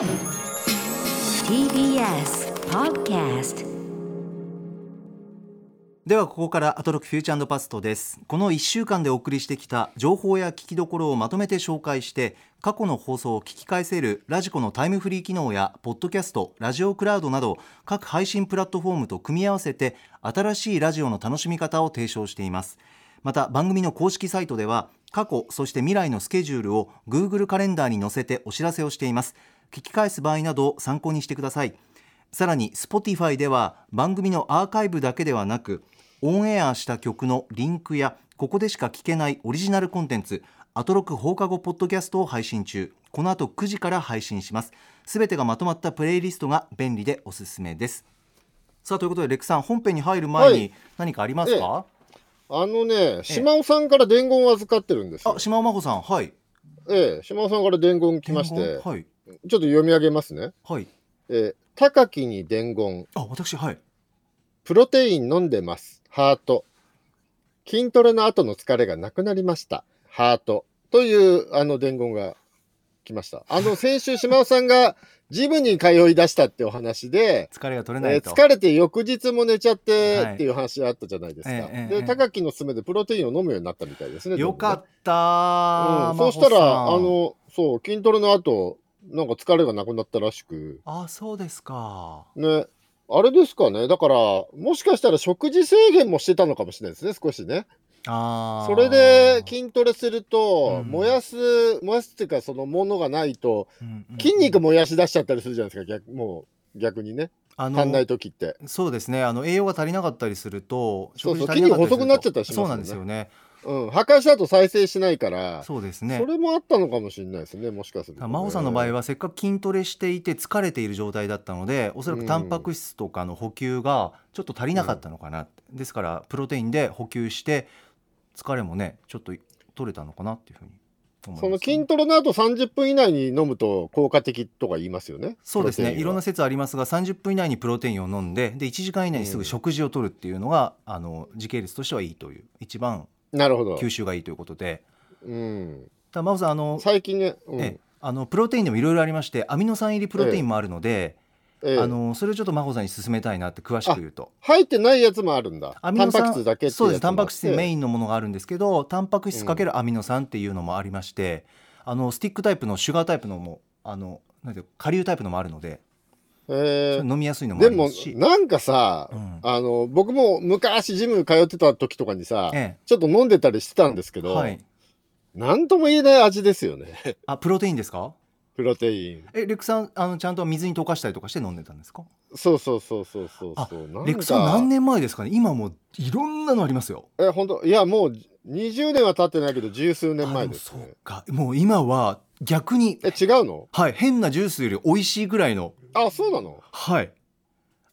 TBS Podcast ではここからアトロクフューチャーパストです。この1週間でお送りしてきた情報や聞きどころをまとめて紹介して過去の放送を聞き返せるラジコのタイムフリー機能やポッドキャストラジオクラウドなど各配信プラットフォームと組み合わせて新しいラジオの楽しみ方を提唱しています。また番組の公式サイトでは過去そして未来のスケジュールを Google カレンダーに載せてお知らせをしています。聞き返す場合など参考にしてください。さらに Spotify では番組のアーカイブだけではなくオンエアした曲のリンクやここでしか聞けないオリジナルコンテンツアトロク放課後ポッドキャストを配信中。この後9時から配信します。すべてがまとまったプレイリストが便利でおすすめです。さあということでレックさん本編に入る前にはい。何かありますか、あのね、島尾さんから伝言を預かってるんですよ。あ。島尾真帆さんはい。ええ、島尾さんから伝言来まして、はいちょっと読み上げますね。はいえー、高木に伝言、あ私はいプロテイン飲んでます。ハート。筋トレの後の疲れがなくなりました。ハート。という、あの伝言が来ました。あの、先週島尾さんがジムに通い出したってお話で、疲れが取れないと、えー疲れて翌日も寝ちゃってはいっていう話あったじゃないですか。ええええで、高木の勧めでプロテインを飲むようになったみたいですね。よかたった、うん、そうしたら、あの、そう、筋トレの後、なんか疲れがなくなったらしく、あそうですか。ね、あれですかね、だから、もしかしたら食事制限もしてたのかもしれないですね、少しね。あー。それで筋トレすると、うん。燃やす、燃やすっていうか、そのものがないと、うんうん筋肉燃やし出しちゃったりするじゃないですか、逆もう逆にね、あ足んない時って。そうですね。あの栄養が足りなかったりするとそうそう筋肉細くなっちゃったりしますそうよねなんですよねうん、破壊した後再生しないから、そうですね。それもあったのかもしれないですね、もしかすると、ね。真帆さんの場合はせっかく筋トレしていて疲れている状態だったのでおそらくうんタンパク質とかの補給がちょっと足りなかったのかな、ですからプロテインで補給して疲れもねちょっと取れたのかなっていうふうに思いますその筋トレの後30分以内に飲むと効果的とか言いますよね。そうですね。いろんな説ありますが30分以内にプロテインを飲んでで1時間以内にすぐ食事を取るっていうのが、あの時系列としてはいいという一番なるほど。吸収がいいということでうん、ただ真帆さんあの、最近ね、うんええあのプロテインでもいろいろありましてアミノ酸入りプロテインもあるので、ええあのそれをちょっと真帆さんに勧めたいなって詳しく言うと。入ってないやつもあるんだ。タンアミノ酸パク質だけそうですタンパク質メインのものがあるんですけどタンパク質かけるアミノ酸っていうのもありまして、あのスティックタイプのシュガータイプのもあのなんていうか顆粒タイプのもあるので、えそれ飲みやすいのもあでもなんかさ、うんあの僕も昔ジム通ってた時とかにさ、えちょっと飲んでたりしてたんですけど、えはい、なんとも言えない味ですよね。あプロテインですか？プロテイン。えレックさんあのちゃんと水に溶かしたりとかして飲んでたんですか？そうそうそうそうそうあそう。レックさん何年前ですかね？今もういろんなのありますよえ本当いやもう20年は経ってないけど十数年前ですねそう。かもう今は逆にえ違うの？はい変なジュースより美味しいぐらいのあそうなの？はい。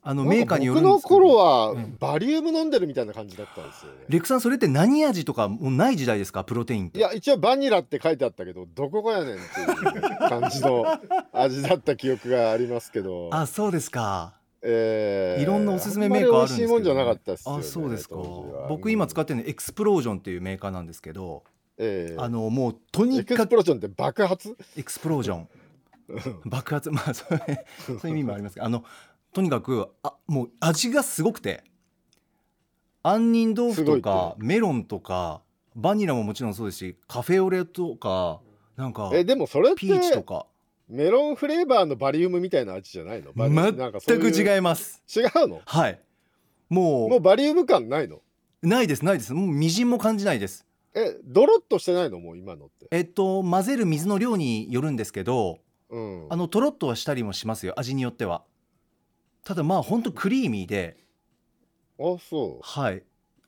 あのメーカーによる僕のんですけど。頃はうんバリウム飲んでるみたいな感じだったんですよね。レクさんそれって何味とかもうない時代ですか？プロテインって。いや一応バニラって書いてあったけどどこがやねんっていう感じの 味だった記憶がありますけど、あそうですか。えーいろんなおすすめメーカーあるんですけど、んまり美味しいもんじゃなかったっすね。あそうですか。僕今使ってるのエクスプロージョンっていうメーカーなんですけど、えーあのもうとにかくエクスプロージョンって爆発？エクスプロージョン爆発。まあそれ そういう意味もありますけどあのとにかくあもう味がすごくて。杏仁豆腐とかメロンとかバニラももちろんそうですしカフェオレとかなんかえでもそれってピーチとか。メロンフレーバーのバリウムみたいな味じゃないの？全く違います。違うの？はい。もうもうバリウム感ないの？ないですないです。もうみじんも感じないです。えドロッとしてないの？もう今のって？えっと混ぜる水の量によるんですけどうん。あのとろっとはしたりもしますよ味によってはただまあほんとクリーミーであそう。はい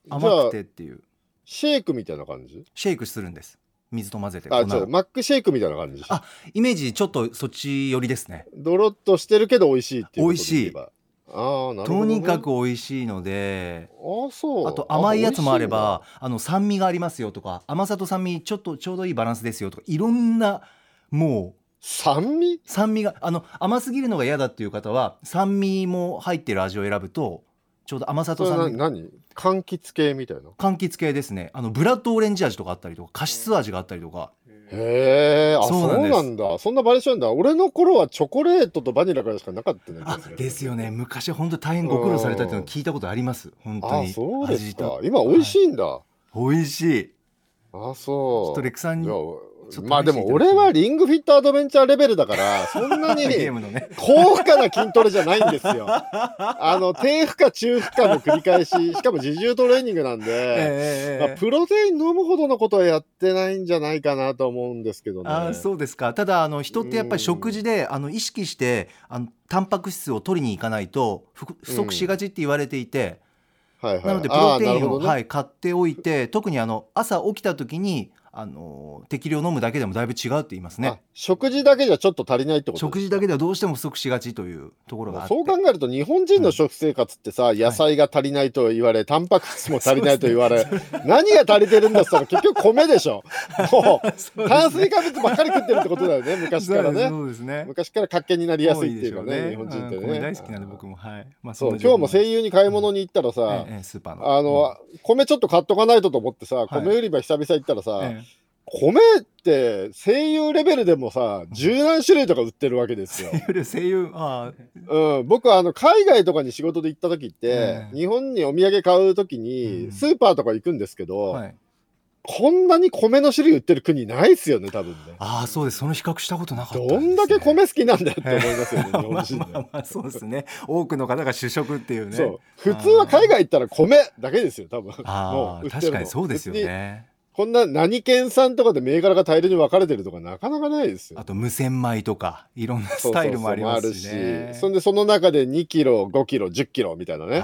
甘くてっていうシェイクみたいな感じ？シェイクするんです水と混ぜてあ、粉をじゃマックシェイクみたいな感じ？あイメージちょっとそっち寄りですねドロッとしてるけど美味しいっていうことで言えば。ああ、なるほど、ね。とにかく美味しいのであそう。あと甘いやつもあればあの酸味がありますよとか甘さと酸味ちょっとちょうどいいバランスですよとかいろんなもう酸味？酸味があの甘すぎるのが嫌だっていう方は酸味も入ってる味を選ぶとちょうど甘さと酸味何？柑橘系みたいな？柑橘系ですねあのブラッドオレンジ味とかあったりとかカシス味があったりとかへえ、あ、そうなんだ。そんなバリエーションだ。俺の頃はチョコレートとバニラからしかなかったね。あですよね昔本当大変ご苦労されたっていうのを聞いたことあります本当あ、にそうですか。今美味しいんだ。美味しいちあ、ょそう。っとレクさんにまあでも俺はリングフィットアドベンチャーレベルだから、そんなにゲームのね。高負荷な筋トレじゃないんですよ。あの、低負荷、中負荷の繰り返し、しかも自重トレーニングなんで、ええまあ、プロテイン飲むほどのことはやってないんじゃないかなと思うんですけどね。あーそうですか。ただあの人ってやっぱり食事であの意識してあのタンパク質を取りに行かないと不不足しがちって言われていて、はいはい、なのでプロテインを、ね。はい、買っておいて特にあの朝起きた時にあの適量飲むだけでもだいぶ違うって言いますあね食事だけじゃちょっと足りないってこと食事だけではどうしても不足しがちというところがそう考えると日本人の食生活ってさ、野菜が足りないと言われ、タンパク質も足りないと言われ、何が足りてるんだっつったら結局米でしょ。もう炭水化物ばっかり食ってるってことだよね、昔からね。そうですね昔から活気になりやすいっていうか多でしょね、日本人ってうん米ね。大好きなんで僕もはい、まあ、そう、今日も声優に買い物に行ったらさ、ええええスーパーの。あの、米ちょっと買っとかないとと思ってさ、い。米売り場久々行ったらさ、ええ米って声優レベルでもさ、十何種類とか売ってるわけですよ。声優声優あうん、僕はあの海外とかに仕事で行った時って、ええ日本にお土産買う時にうん。スーパーとか行くんですけど、あはい。こんなに米の種類売ってる国ないですよね多分ね。ああそうです。その比較したことなかったね。どんだけ米好きなんだよって思いますよね、日まあ本人ねまあまあそうですね。多くの方が主食っていうね。そう。普通は海外行ったら米だけですよ多分。ああ確かにそうですよねこんな何県産とかで銘柄が大量に分かれてるとかなかなかないですよ。あと無洗米とかいろんなスタイルもありますしね。そんでその中で2キロ5キロ10キロみたいなね。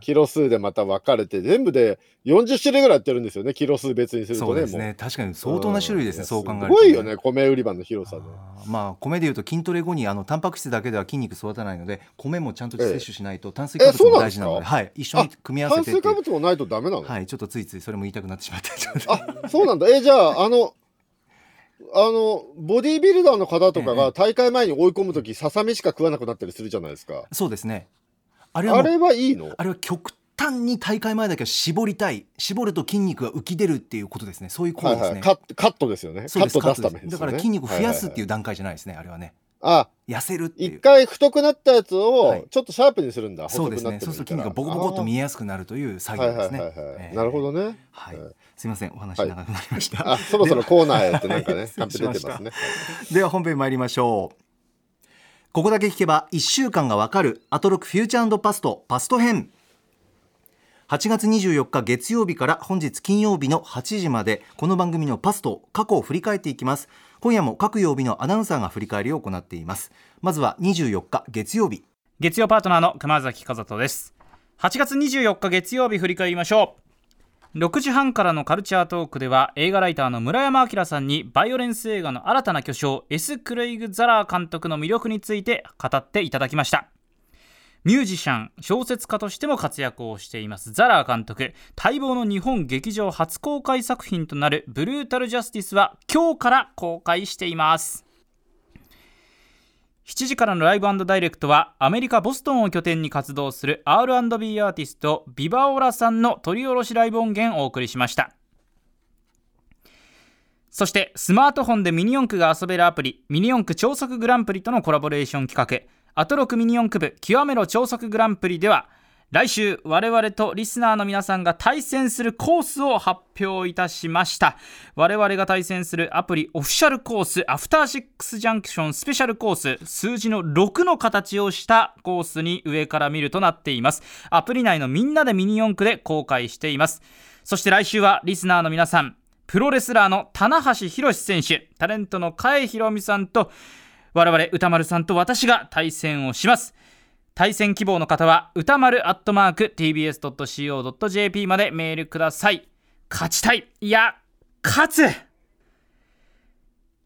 キロ数でまた分かれて全部で40種類ぐらいやってるんですよねキロ数別にするとねそうですね。確かに相当な種類ですね、ん。そう考えると、すごいよね米売り場の広さで。まあ米でいうと筋トレ後にあのタンパク質だけでは筋肉育たないので米もちゃんと摂取しないと炭水化物も大事なので,、えそうなんですか？はい、一緒に組み合わせ炭てっていう。水化物もないとダメなの、はいちょっとついついそれも言いたくなってしまったちょっとあそうなんだ。えじゃああのあのボディービルダーの方とかええ。が大会前に追い込む時ささみしか食わなくなったりするじゃないですか。そうですね。あれはあれはいいの？あれは極端に大会前だけは絞りたい。絞ると筋肉が浮き出るっていうことですね。そういうことですね、はいはい、カットカットですよね。カット出すためですよね。だから筋肉増やすっていうは段階じゃないですね、あれはね。いはいはいあ痩せるっていう。一回太くなったやつはをい。ちょっとシャープにするんだ、そうですね。そうすると筋肉がボコボコっと見えやすくなるという作はいはい業ですねなるほどね。はい。はい。すいません。お話長くなりました、あそろそろコーナーへってなんかはい。ねカンペ出てますね。では本編参りましょう。ここだけ聞けば1週間がわかるアトロクフューチャーパストパスト編。8月24日月曜日から本日金曜日の8時までこの番組のパスト過去を振り返っていきます今夜も各曜日のアナウンサーが振り返りを行っています。まずは24日月曜日。月曜パートナーの熊崎和人です。8月24日月曜日振り返りましょう。6時半からのカルチャートークでは映画ライターの村山明さんにバイオレンス映画の新たな巨匠 S. クレイグ・ザラー監督の魅力について語っていただきました。ミュージシャン小説家としても活躍をしています。ザラー監督。待望の日本劇場初公開作品となる「ブルータル・ジャスティス」は今日から公開しています。7時からのライブダイレクトはアメリカ・ボストンを拠点に活動する R&B アーティストビバオラさんの取り下ろしライブ音源をお送りしました。そしてスマートフォンでミニ四駆が遊べるアプリミニ四駆超速グランプリとのコラボレーション企画。アトロクミニ四駆部極めろ超速グランプリでは来週我々とリスナーの皆さんが対戦するコースを発表いたしました。我々が対戦するアプリオフィシャルコースアフターシックスジャンクションスペシャルコース数字の6の形をしたコースに上から見るとなっています。アプリ内のみんなでミニ四駆で公開しています。そして来週はリスナーの皆さんプロレスラーの棚橋弘至選手タレントの甲斐弘美さんと我々宇多丸さんと私が対戦をします。対戦希望の方は歌丸アットマーク tbs.co.jp までメールください。勝ちたい。いや勝つ。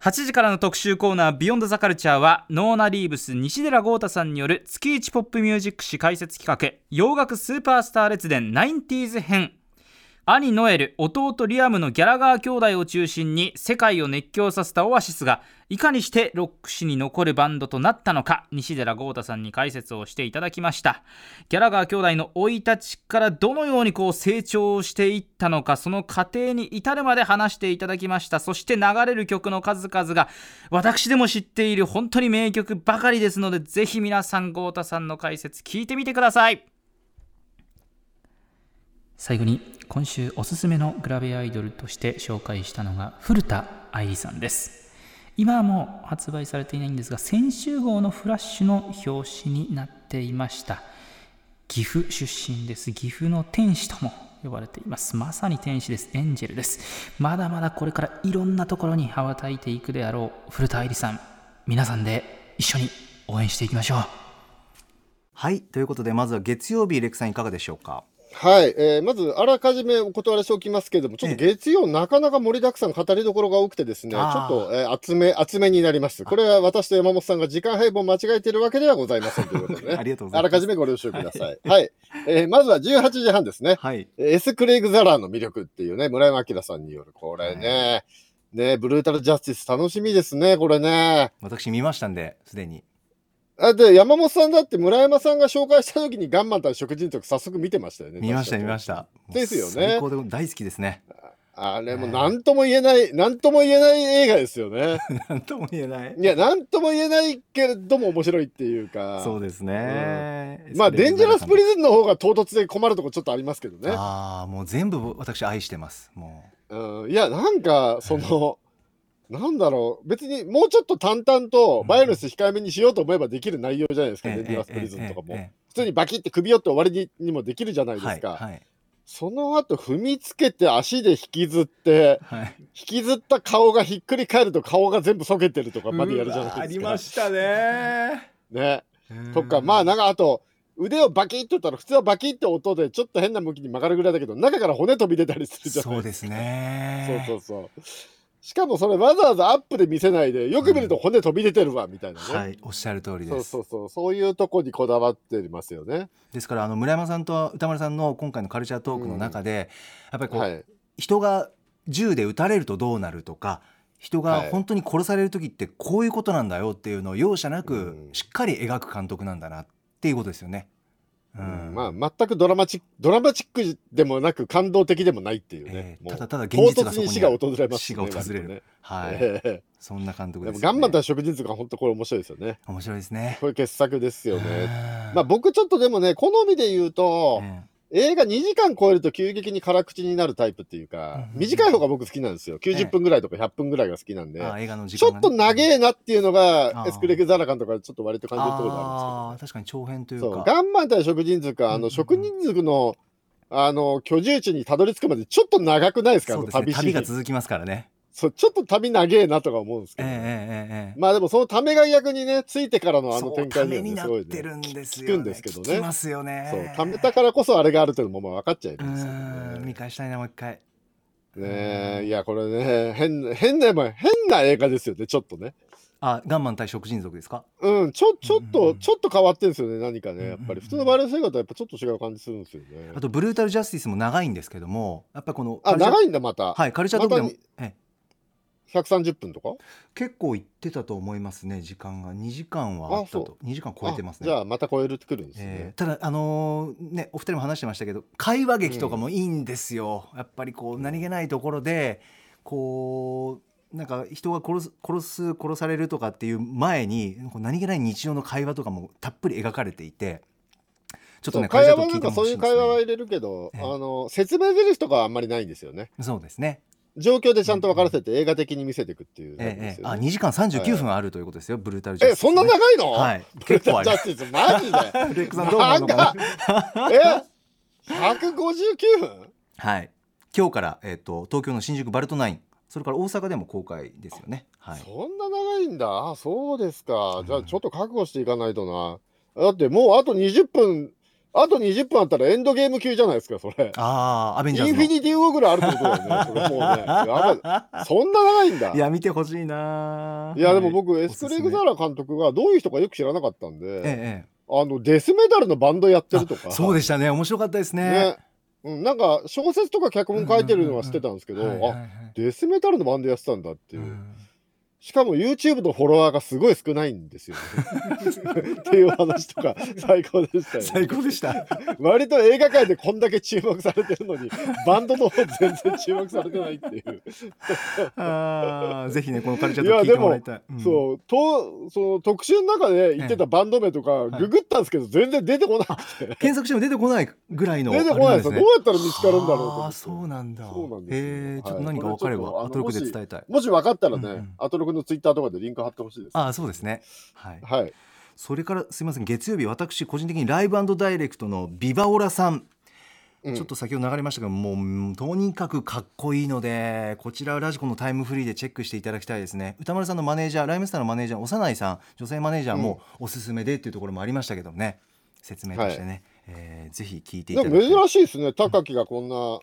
8時からの特集コーナー「ビヨンドザカルチャーはノーナ・リーブス西寺郷太さんによる月一ポップミュージック史解説企画洋楽スーパースター列伝 90s 編。兄ノエル弟リアムのギャラガー兄弟を中心に世界を熱狂させたオアシスがいかにしてロック史に残るバンドとなったのか西寺豪太さんに解説をしていただきました。ギャラガー兄弟の生い立ちからどのようにこう成長していったのかその過程に至るまで話していただきました。そして流れる曲の数々が私でも知っている本当に名曲ばかりですのでぜひ皆さん豪太さんの解説聞いてみてください。最後に今週おすすめのグラビアアイドルとして紹介したのが古田愛理さんです。今はもう発売されていないんですが先週号のフラッシュの表紙になっていました。岐阜出身です。岐阜の天使とも呼ばれています。まさに天使です。エンジェルです。まだまだこれからいろんなところに羽ばたいていくであろう。古田愛理さん皆さんで一緒に応援していきましょう。はい。ということでまずは月曜日レクさんいかがでしょうか？はい、えーまずあらかじめお断りしておきますけれども、ちょっと月曜、なかなか盛りだくさん語りどころが多くてですね、ちょっと、えー厚め、厚めになります。これは私と山本さんが時間配分を間違えているわけではございませんということでね。ありがとうございますあらかじめご了承ください。はい。えーまずは18時半ですね。はいえーエス・クレイグ・ザラーの魅力っていうね、村山明さんによる、これね、ね、ブルータル・ジャスティス楽しみですね、これね。私見ましたんですでにあで、山本さんだって村山さんが紹介した時にガンマン対食人族早速見てましたよね。見ました見まししたですよね最高で大好きですねた。あれも何とも言えない、何とも言えない映画ですよね。なんとも言えないいや、何とも言えないけれども面白いっていうか。そうですね、まあ、デンジャラスプリズンの方が唐突で困るとこちょっとありますけどね。ああもう全部私愛してますもうん、いや、なんか、その、なんだろう、別にもうちょっと淡々とバイオレンス控えめにしようと思えばできる内容じゃないですか、うデンラスプリズンとかも。え普通にバキって首折って終わりににもできるじゃないえですか。はいはい。その後踏みつけて足で引きずって、はい。引きずった顔がひっくり返ると顔が全部そけてるとかまでやるじゃないですか。ありましたね。ね。とか、まあなんかあと、腕をバキッと言ったら普通はバキッて音でちょっと変な向きに曲がるぐらいだけど中から骨飛び出たりするじゃないそうですね。そうそうそう。しかもそれわざわざアップで見せないでよく見ると骨飛び出てるわみたいなね。はいおっしゃる通りですそうそうそうそういうとこにこだわってますよね。ですからあの村山さんと歌丸さんの今回のカルチャートークの中で、やっぱりこう、はい。人が銃で撃たれるとどうなるとか人がはい本当に殺される時ってこういうことなんだよっていうのを容赦なくうんしっかり描く監督なんだなっていうことですよね。うん。まあ全くドラマチックドラマチックでもなく感動的でもないっていうね。えーただただ現唐実がそこに突に死が訪れます死が訪れる、ね。はい、ええ。そんな監督でもですよ、ね、ガンマン対食人族は本当これ面白いですよね。面白いですね。これ傑作ですよね。うんまあ僕ちょっとでもね好みで言うと、え映画2時間超えると急激に辛口になるタイプっていうか、うん短い方が僕好きなんですよ。90分ぐらいとか100分ぐらいが好きなんで、えあ映画の時ちょっと長えなっていうのあが、ーエスクレグ・ザラカンとかちょっと割と感じるところがああるんですー確かに長編という、う。かガンマン対食人族は、あの、うんうん。うん食人族の、あの、居住地にたどり着くまでちょっと長くないですか？あのそうですね。旅旅が続きますからね。そう、ちょっと旅長えなとか思うんですけど、ええええええまあでもそのためが逆にね、ついてからのあの展開にはねすごいってるね。んですよ、聞くんですけどねますよね。そう、ためたからこそあれがあるというのもまあ分かっちゃいうるんですよーん見ね。返したいなもう一回。ねえ、いや、これね、変な、変な、まあ変な映画ですよね、ちょっとね。あガンマン対食人族ですか？うん、ちょ、ちょっと、うんうんうんちょっと変わってるんですよね、何かね。やっぱり、普通のバイオレンス映画とはやっぱちょっと違う感じするんですよね。あとブルータルジャスティスも長いんですけども、やっぱりこのあ、長いんだ、また。はいカルチャートークでも、まええ130分とか？結構いってたと思いますね時間が。2時間はあったと。2時間超えてますね。あじゃあ、また超えるってくるんですえねー。ただあのーねお二人も話してましたけど会話劇とかもいいんですよ、やっぱりこう何気ないところでこうなんか人が殺す殺す殺されるとかっていう前にこう何気ない日常の会話とかもたっぷり描かれていてちょっとね会話はなんかそういう会話は入れるけど、ええ。あの、説明台詞とかはあんまりないんですよね。そうですね、状況でちゃんと分からせて映画的に見せていくっていう感じええええあですよね。2時間39分あるということですよ、ブルータルジャえ、ス。ね、そんな長いの？はい。結構あります。タルジャスティス、マジで？レックさんどう思うのかな？え ?159 分？はい。今日から、えっと東京の新宿バルトナイン。それから大阪でも公開ですよね。はい。そんな長いんだ？あそうですか。じゃあちょっと覚悟していかないとな。だってもうあと20分、あと20分あったらエンドゲーム級じゃないですか、それ。ああアベンイジャーズのンフィニティウォーぐらいあるってことだよね。それもうね。やばい。そんな長いんだ。いや見てほしいないやでも僕、はいエスクレグザラ監督がどういう人かよく知らなかったんで、えええあのデスメタルのバンドやってるとか、え、そうでしたね面白かったですねね。うん、なんか小説とか脚本書いてるのは知ってたんですけど、あデスメタルのバンドやってたんだっていうう。んしかも YouTube のフォロワーがすごい少ないんですよ、ね。っていう話とか最高でしたよ、ね。最高でした。割と映画界でこんだけ注目されてるのに、バンドの方全然注目されてないっていう。あーぜひねこのカルチャーと聞いてもらいたい。うんそう、と、その特集の中で言ってたバンド名とかはいググったんですけど、全然出てこなくて。検索しても出てこないぐらいの出てこないですどうやったら見つかるんだろうと。あーそうなんだ。そうなんですよえーちょっとはい何か分かれこれちょっとあのばアトロクで伝えたい。もし分かったらね、うんうんアトロクのツイッターとかでリンク貼ってほしいです。あーそうですね。はい。はい。それからすみません。月曜日私個人的にライブダイレクトのビバオラさん、うん。ちょっと先ほど流れましたがもううんとにかくかっこいいのでこちらはラジコのタイムフリーでチェックしていただきたいですね。歌丸さんのマネージャーライムスターのマネージャー幼いさん女性マネージャーもおすすめでっていうところもありましたけどね。説明としてね、えーぜひ聞いていただきたい。珍しいですね、高木がこんな、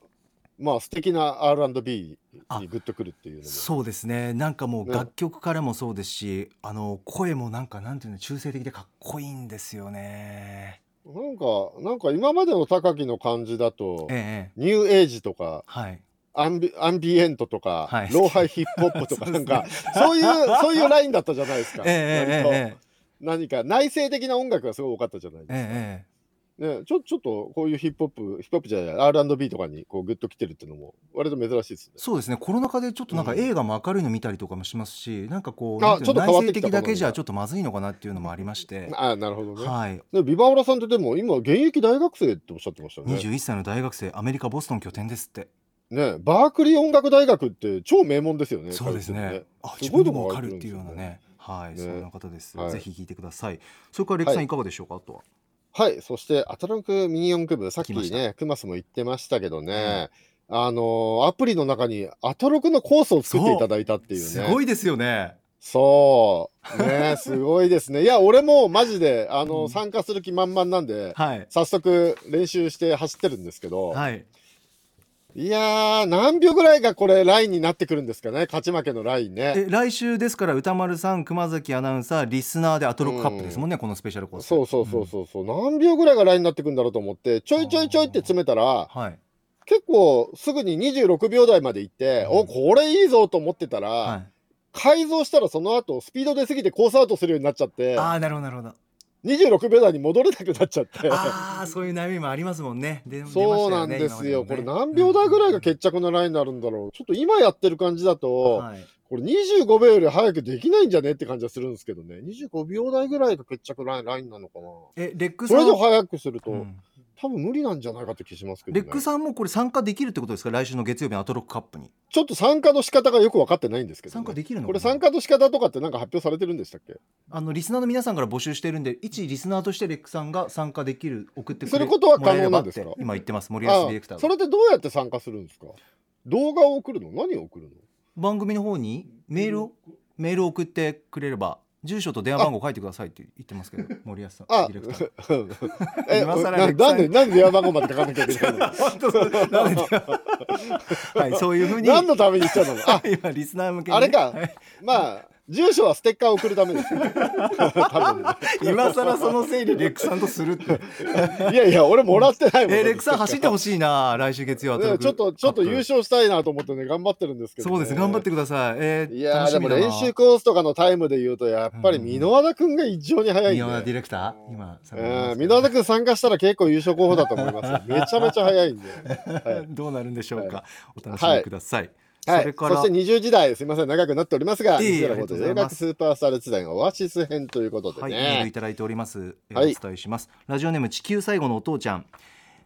まあ素敵な R&B にグッとくるっていう。そうですね。なんかもうね。楽曲からもそうですし、あの声もなんかなんていうの中性的でかっこいいんですよね。なんか、なんか今までの高木の感じだと、ええええ。ニューエイジとか、はい。アンビアンビエントとか、はい。ローハイヒップホップとか、なんか、そういう、そういうラインだったじゃないですか。ええ何か内省的な音楽がすごい多かったじゃないですか。えええね、ちょちょっとこういうヒップホップ、ヒップホップじゃない、R&B とかにこうグッときてるっていうのも、割と珍しいですね。そうですね。コロナ禍でちょっとなんかうん。映画も明るいの見たりとかもしますし、なんかこうちょっと変わって内省的だけじゃちょっとまずいのかなっていうのもありまして、ああ、なるほどね。はい、でビバオラさんってでも今、現役大学生っておっしゃってましたよね。21歳の大学生アメリカボストン拠点ですって、ねバークリー音楽大学って超名門ですよね。そうですね。彼ってあすごいもわかるっていうようなね。はい、ね。そんな方です、はい。ぜひ聞いてください。それからレクさんはい。いかがでしょうか？あとははい、そしてアトロクミニ四駆部、さっき来ました。ね、クマスも言ってましたけどね、あのーアプリの中にアトロクのコースを作っていただいたっていうね。すごいですよね。そう。ね、すごいですね。いや、俺もマジで、あの、うん。参加する気満々なんで、はい。早速練習して走ってるんですけど、はいいやー、何秒ぐらいがこれラインになってくるんですかね、勝ち負けのラインね。え来週ですから歌丸さん熊崎アナウンサーリスナーでアトロックカップですもんね、このスペシャルコース。そうそうそうそうそう、何秒ぐらいがラインになってくるんだろうと思って、ちょいちょいちょいって詰めたら、はい。結構すぐに26秒台まで行って、うん。おこれいいぞと思ってたら、はい。改造したらその後スピード出過ぎてコースアウトするようになっちゃって。ああなるほどなるほど26秒台に戻れなくなっちゃって。ああそういう悩みもありますもんね。でそうなんですよ、これ何秒台ぐらいが決決着のラインになるんだろう。ちょっと今やってる感じだと、はい。これ25秒より早くできないんじゃねって感じはするんですけどね。25秒台ぐらいが決着ラインラインなのかな。えレックさんそれで早くすると、うん多分無理なんじゃないかって気しますけど、ね、レックさんもこれ参加できるってことですか？来週の月曜日のアトロックカップに。ちょっと参加の仕方がよく分かってないんですけど、ね、参加できるのこれ参加の仕方とかってなんか発表されてるんでしたっけ？あのリスナーの皆さんから募集してるんで一リスナーとしてレックさんが参加できる送ってくれすることは可能なんですか？今言ってます。森保ディレクターそれってどうやって参加するんですか？動画を送るの？何を送るの？番組の方にメールをメールを送ってくれれば住所と電話番号書いてくださいって言ってますけど森保さんあディレクター。え今更なんんでなんで電話番号まで書かなきゃいけないの？はいそういうふうに。何のためにしたの？あ 今リスナー向けに。ねあれか。はい。まあ住所はステッカーを送るためです 今更その整理レックさんとするって。いやいや俺もらってないもん、えーレックさん走ってほししいな来週月曜アトロックねちょっとちょっと優勝したいなと思ってね頑張ってるんですけど、ね、そうです頑張ってください。えーいやーでも練習コースとかのタイムで言うとやっぱり箕輪田君が異常に速いん宮川ディで、レクター？今うん、箕輪田君参加したら結構優勝候補だと思いますよ。めちゃめちゃ速いんで、はい。どうなるんでしょうか、はお楽しみください、はい、それから。そして20時代すみません長くなっておりますがいえいえ西浦ことありがとうございます。映楽スーパースター列伝オアシス編ということではい、メールねいただいております、えーはいお伝えします。ラジオネーム地球最後のお父ちゃん。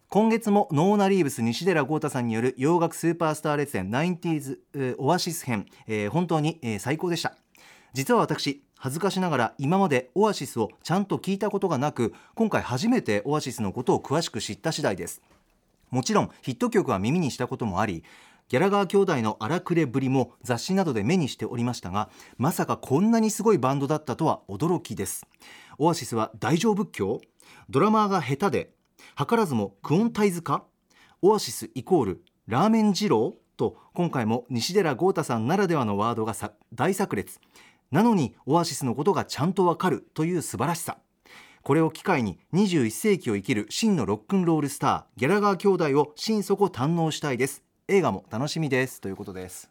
今月もノーナリーブス西寺豪太さんによる洋楽スーパースター列伝 90s、えーオアシス編、えー本当に、えー最高でした。実は私恥ずかしながら今までオアシスをちゃんと聞いたことがなく今回初めてオアシスのことを詳しく知った次第です。もちろんヒット曲は耳にしたこともありギャラガー兄弟の荒くれぶりも雑誌などで目にしておりましたがまさかこんなにすごいバンドだったとは驚きです。オアシスは大乗仏教？ドラマーが下手で図らずもクオンタイズか？オアシスイコールラーメン二郎？と今回も西寺豪太さんならではのワードが大炸裂。なのにオアシスのことがちゃんとわかるという素晴らしさ。これを機会に21世紀を生きる真のロックンロールスターギャラガー兄弟を心底堪能したいです。映画も楽しみです。ということです。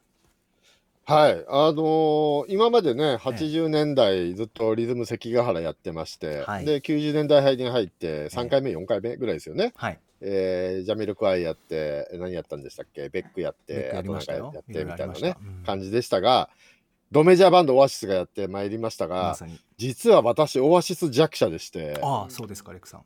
はい、あのー今までね、80年代ずっとリズム関ヶ原やってまして、はい。で、90年代に入って3回目、4回目ぐらいですよね。はい。えージャミルクワイやって、何やったんでしたっけ、ベックやって、あとなんかやってみたいなね、うん。感じでしたが、ドメジャーバンドオアシスがやってまいりましたが、実は私、オアシス弱者でして、ああそうですかレクさん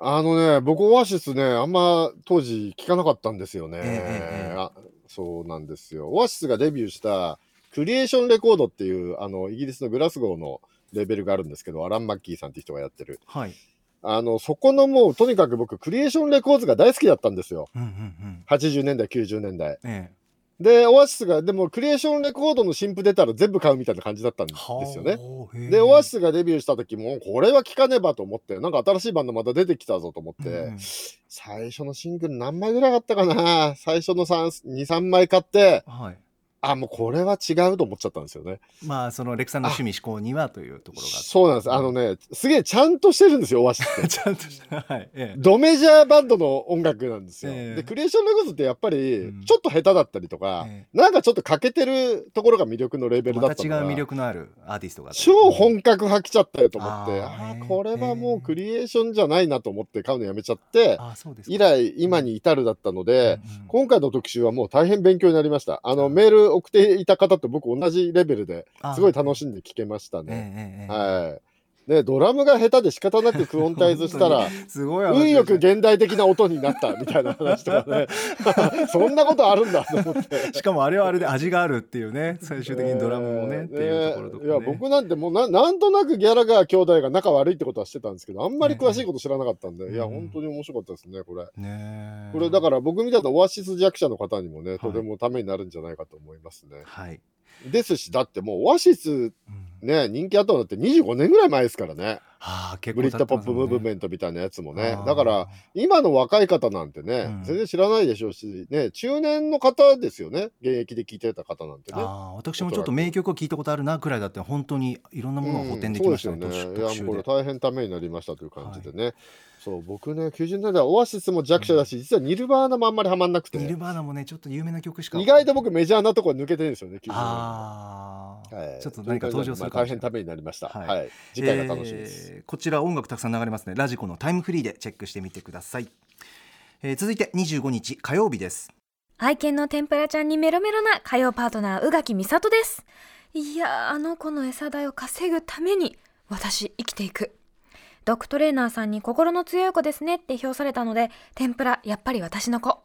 あのね、僕、オアシスね、あんま当時聞かなかったんですよね。ええええあそうなんですよ。オアシスがデビューしたクリエーションレコードっていう、あの、イギリスのグラスゴーのレベルがあるんですけど、アラン・マッキーさんって人がやってる。はいあの、そこのもう、とにかく僕、クリエーションレコーズが大好きだったんですよ。うんうんうん80年代、90年代。えで、オアシスが、でも、クリエーションレコードの新譜出たら全部買うみたいな感じだったんでえすよね。で、オアシスがデビューした時も、これは聴かねばと思って、なんか新しいバンドまた出てきたぞと思って、うんうん。最初のシングル何枚ぐらいあったかな？最初の3 2、3枚買って、はいあ、もうこれは違うと思っちゃったんですよね。まあそのレクさんの趣味思考にはというところがそうなんです。あのね、すげえちゃんとしてるんですよ、オアシスって。ちゃんとしたはい。ええ。ドメジャーバンドの音楽なんですよ。ええ。で、クリエーションレコードってやっぱりうん、ちょっと下手だったりとか、えなんかちょっと欠けてるところが魅力のレベルだまったたのが違う魅力のあるアーティストが超本格派来ちゃったよと思って、ああこれはもうクリエーションじゃないなと思って買うのやめちゃって、以来今に至るだったので、うんうん。今回の特集はもう大変勉強になりました。あの、メール送っていた方と僕同じレベルですごい楽しんで聞けましたええね。はい。ね、ドラムが下手で仕方なくクオンタイズしたら、すごい話運よく現代的な音になったみたいな話とかね。そんなことあるんだと思って。しかもあれはあれで味があるっていうね最終的にドラムもね、っていうところとか、ね、いや僕なんてもうななんとなくギャラガー兄弟が仲悪いってことはしてたんですけどあんまり詳しいこと知らなかったんで、うん。いや本当に面白かったですねこれ、ねこれだから僕みたいなオアシス弱者の方にもね、いとてもためになるんじゃないかと思いますね。はい、ですしだってもうオアシスうん。ね人気あったのって25年ぐらい前ですからね。はあ結ブリッドポップムーブメンントみたいなやつもね。だから今の若い方なんてね、うん。全然知らないでしょうしね中年の方ですよね。現役で聴いてた方なんてね。ああ私もちょっと名曲を聞いたことあるなくらいだって本当にいろんなものが補填できましたね、うんそうですよね。いや、これで大変ためになりましたという感じでね。そう、僕ね、90年代オアシスも弱者だし、実はニルバーナもあんまりハマんなくて、ニルバーナもねちょっと有名な曲しか。意外と僕メジャーなところ抜けてるんですよね、90年代。ああ、はい。ちょっと何か登場するかまあ大変もしれない。ためになりました。ははい。い。次回が楽しみです。えーこちら音楽たくさん流れますね。ラジコのタイムフリーでチェックしてみてください、えー続いて25日火曜日です。愛犬の天ぷらちゃんにメロメロな火曜パートナー宇垣美里です。いやーあの子の餌代を稼ぐために私生きていくドッグトレーナーさんに心の強い子ですねって評されたので天ぷらやっぱり私の子。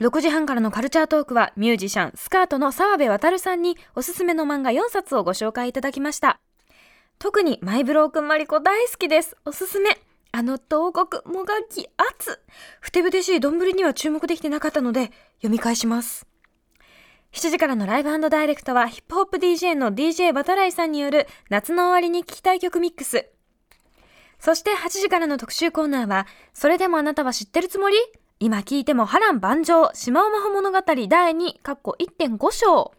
6時半からのカルチャートークはミュージシャンスカートの澤部渉さんにおすすめの漫画4冊をご紹介いただきました。特にマイブロークンマリコ大好きです。おすすめ。あの東国もがき圧ふてぶてしい丼には注目できてなかったので読み返します。7時からのライブダイレクトはヒップホップ DJ の DJ バタライさんによる夏の終わりに聴きたい曲ミックス。そして8時からの特集コーナーはそれでもあなたは知ってるつもり？今聞いても波乱万丈島尾真帆物語第2かっこ1.5章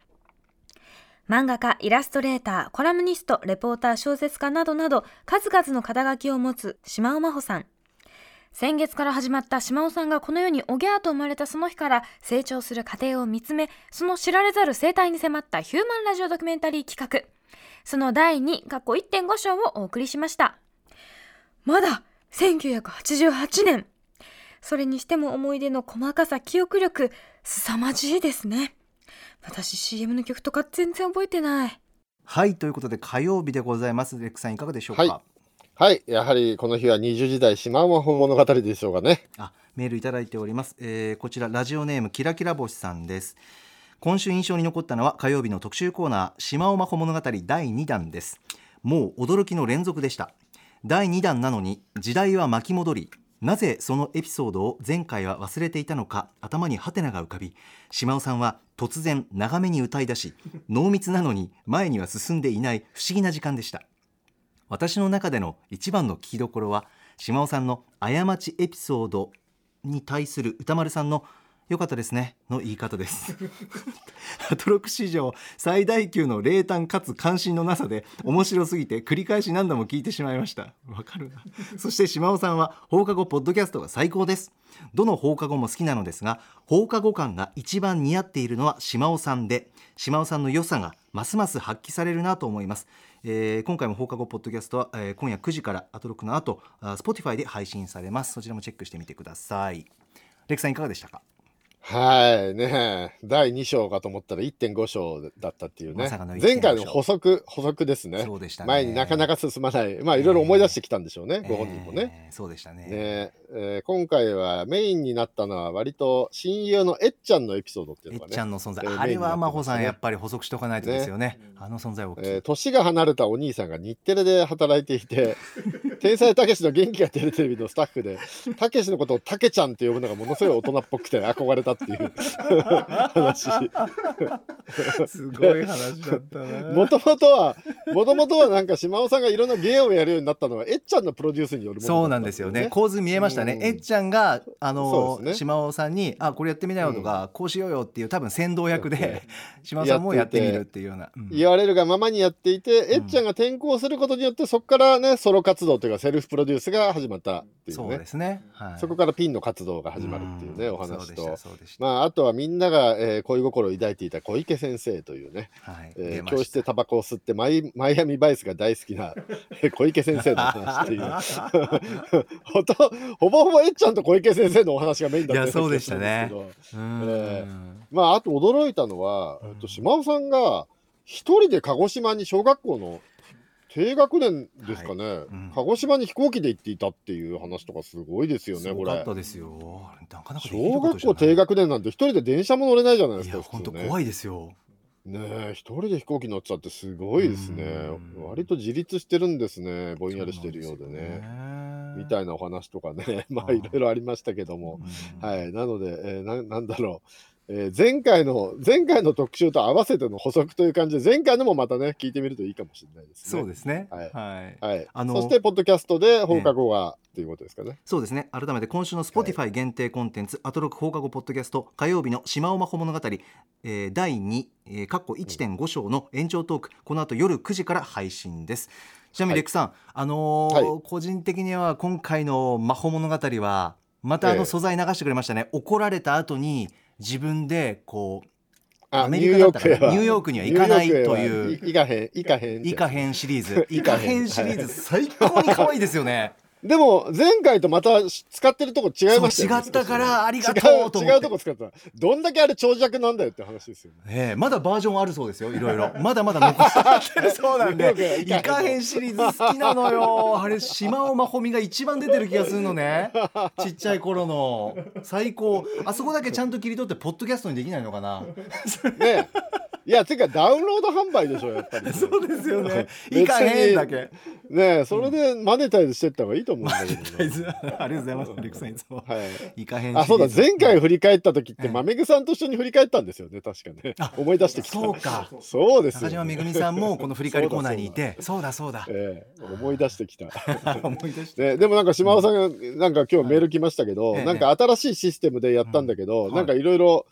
漫画家、イラストレーター、コラムニスト、レポーター、小説家などなど数々の肩書きを持つ島尾真帆さん。先月から始まった島尾さんがこの世におぎゃーと生まれたその日から成長する過程を見つめ、その知られざる生態に迫ったヒューマンラジオドキュメンタリー企画。その第2、過去1.5章をお送りしました。まだ1988年。それにしても思い出の細かさ、記憶力、凄まじいですね。私 CM の曲とか全然覚えてない。はいということで火曜日でございますレックさんいかがでしょうか、はいはい。やはりこの日は20時代島尾真帆物語でしょうかね。あメールいただいております、えーこちらラジオネームキラキラ星さんです今週印象に残ったのは火曜日の特集コーナー島尾真帆物語第2弾ですもう驚きの連続でした第2弾なのに時代は巻き戻りなぜそのエピソードを前回は忘れていたのか頭にハテナが浮かび島尾さんは突然長めに歌い出し濃密なのに前には進んでいない不思議な時間でした。私の中での一番の聞きどころは島尾さんの過ちエピソードに対する歌丸さんの良かったですね。の言い方です。アトロク史上最大級の冷淡かつ関心のなさで面白すぎて繰り返し何度も聞いてしまいました。わかるな。そして島尾さんは放課後ポッドキャストが最高です。どの放課後も好きなのですが放課後感が一番似合っているのは島尾さんで島尾さんの良さがますます発揮されるなと思います、えー今回も放課後ポッドキャストは、えー今夜9時からアトロクの後あ Spotify で配信されます。そちらもチェックしてみてください。レクさんいかがでしたか？はいね第2章かと思ったら1.5章だったっていうね。まさかの1.5前回の補足補足ですね。そうでしたね。前になかなか進まない。まあいろいろ思い出してきたんでしょうね、ご本人もね、えーそうでしたね。ねえー今回はメインになったのは割と親友のえっちゃんのエピソードっていうのがね。ちゃんの存在、えーあれは真帆さんやっぱり補足しておかないとですよね。あの存在大きい、えー年が離れたお兄さんが日テレで働いていて 天才たけしの元気が出るテレビのスタッフでたけしのことをたけちゃんって呼ぶのがものすごい大人っぽくて憧れたっていう 話。すごい話だったな。もともとはもともとはなんか島尾さんがいろんな芸をやるようになったのはえっちゃんのプロデュースによるものだったそうなんですよね。構図見えましたね、うん。えっちゃんがあそのね。島尾さんに「あこれやってみなよ」とか、こうしようよ」っていう多分先導役でで 島尾さんもやってみるっていうような、うん。言われるがままにやっていて、えっちゃんが転校することによってそこからねソロ活動というかセルフプロデュースが始まったっていうね。そうですね、はい、そこからピンの活動が始まるっていうね、ん。お話とまああとはみんなが、えー恋心を抱いていた小池先生というね、はいえー教室でタバコを吸ってマイマイアミバイスが大好きなえー 小池先生の話っていう。ほとほぼほぼえっちゃんと小池先生のお話がメインだったいやそうでしたね。えまああと驚いたのは、えっと、島尾さんが一人で鹿児島に小学校の低学年ですかね、ん。鹿児島に飛行機で行っていたっていう話とかすごいですよねこれ。なかなか小学校低学年なんて一人で電車も乗れないじゃないですかいや本当怖いですよ。ねえ一人で飛行機乗っちゃってすごいですね。うん。割と自立してるんですねぼんやりしてるようでね。みたいいなお話とかね。まあい。ろいろありましたけども、ははい。なので、えーななんだろうえー前回の前回の特集と合わせての補足という感じで前回のもまたね聞いてみるといいかもしれないですね。そうですね。はい。はい。はい、あのそしてポッドキャストで放課後が、っていうことですかね。そうですね。改めて今週の Spotify 限定コンテンツ、アトロク放課後ポッドキャスト火曜日の島尾真帆物語、えー第2、えー、括弧1.5章の延長トークこの後夜9時から配信です。ちなみにはいレックさん、あのーは個人的には今回の真帆物語はまたあええ。の素材流してくれましたね、怒られた後に自分でこうあアメリカだったかな？ニューヨークには行かないというニューヨークへはい行かへん行かへんシリーズ。イカイカ編編シリーズ最高に可愛いですよねでも前回とまた使ってるとこ違いましたよね。違ったからありがとうと思違う違うとこ使った。どんだけあれ長尺なんだよって話ですよね。ええまだバージョンあるそうですよいろいろ。まだまだ残ってる。そうなんでニューヨークへイカ編シリーズ好きなのよ。あれ島尾真帆美が一番出てる気がするのね。ちっちゃい頃の。最高。あそこだけちゃんと切り取ってポッドキャストにできないのかな。ねいやていうかダウンロード販売でしょやっぱり。そうですよね。別にイカ編だけねそれでマネタイズしてった方がいいと思うんだけどね、ありがとうございます。リクさんいつもはいイカ編あそうだ前回振り返った時っええ。てまめぐさんと一緒に振り返ったんですよね。確かね。思い出してきたそうか。そうですよ、中島めぐみさんもこの振り返りコーナーにいて。そうだそうだ。ええ思い出してきた。思い出してね、でもなんか島尾さんがなんか今日メール来ましたけど、ええ。なんか新しいシステムでやったんだけど、うんなんかいろいろ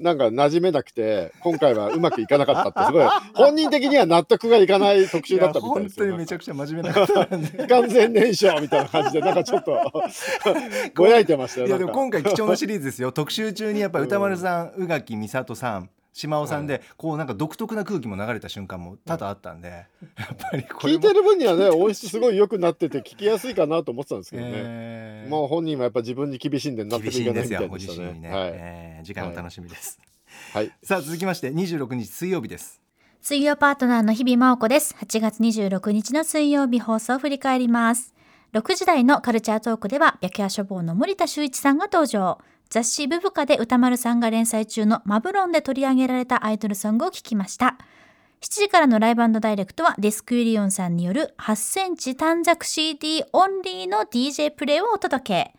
なんか馴染めなくて今回はうまくいかなかったってすごい本人的には納得がいかない特集だったみたい本ですよ。当にめちゃくちゃ真面目な方なんで不完全燃焼みたいな感じでなんかちょっとぼやいてましたよ。いやでも今回貴重なシリーズですよ特集中にやっぱり歌丸さん宇垣美里さん島尾さんで、こうなんか独特な空気も流れた瞬間も多々あったんで、やっぱりこれも聞いてる分にはね 音質すごい良くなってて聞きやすいかなと思ってたんですけどね。えーもう本人はやっぱ自分に厳しいんで納得厳しいかないみたですよごいでしたね。自身にね、はいえー次回も楽しみです、はい。さあ続きまして26日水曜日です水曜パートナーの日々真央子です。8月26日の水曜日放送を振り返ります。6時台のカルチャートークでは、白夜処方の森田修一さんが登場。雑誌ブブカで歌丸さんが連載中のマブロンで取り上げられたアイドルソングを聞きました。7時からのライブダイレクトはディスクユニオンさんによる8センチ短冊 CD オンリーの DJ プレイをお届け。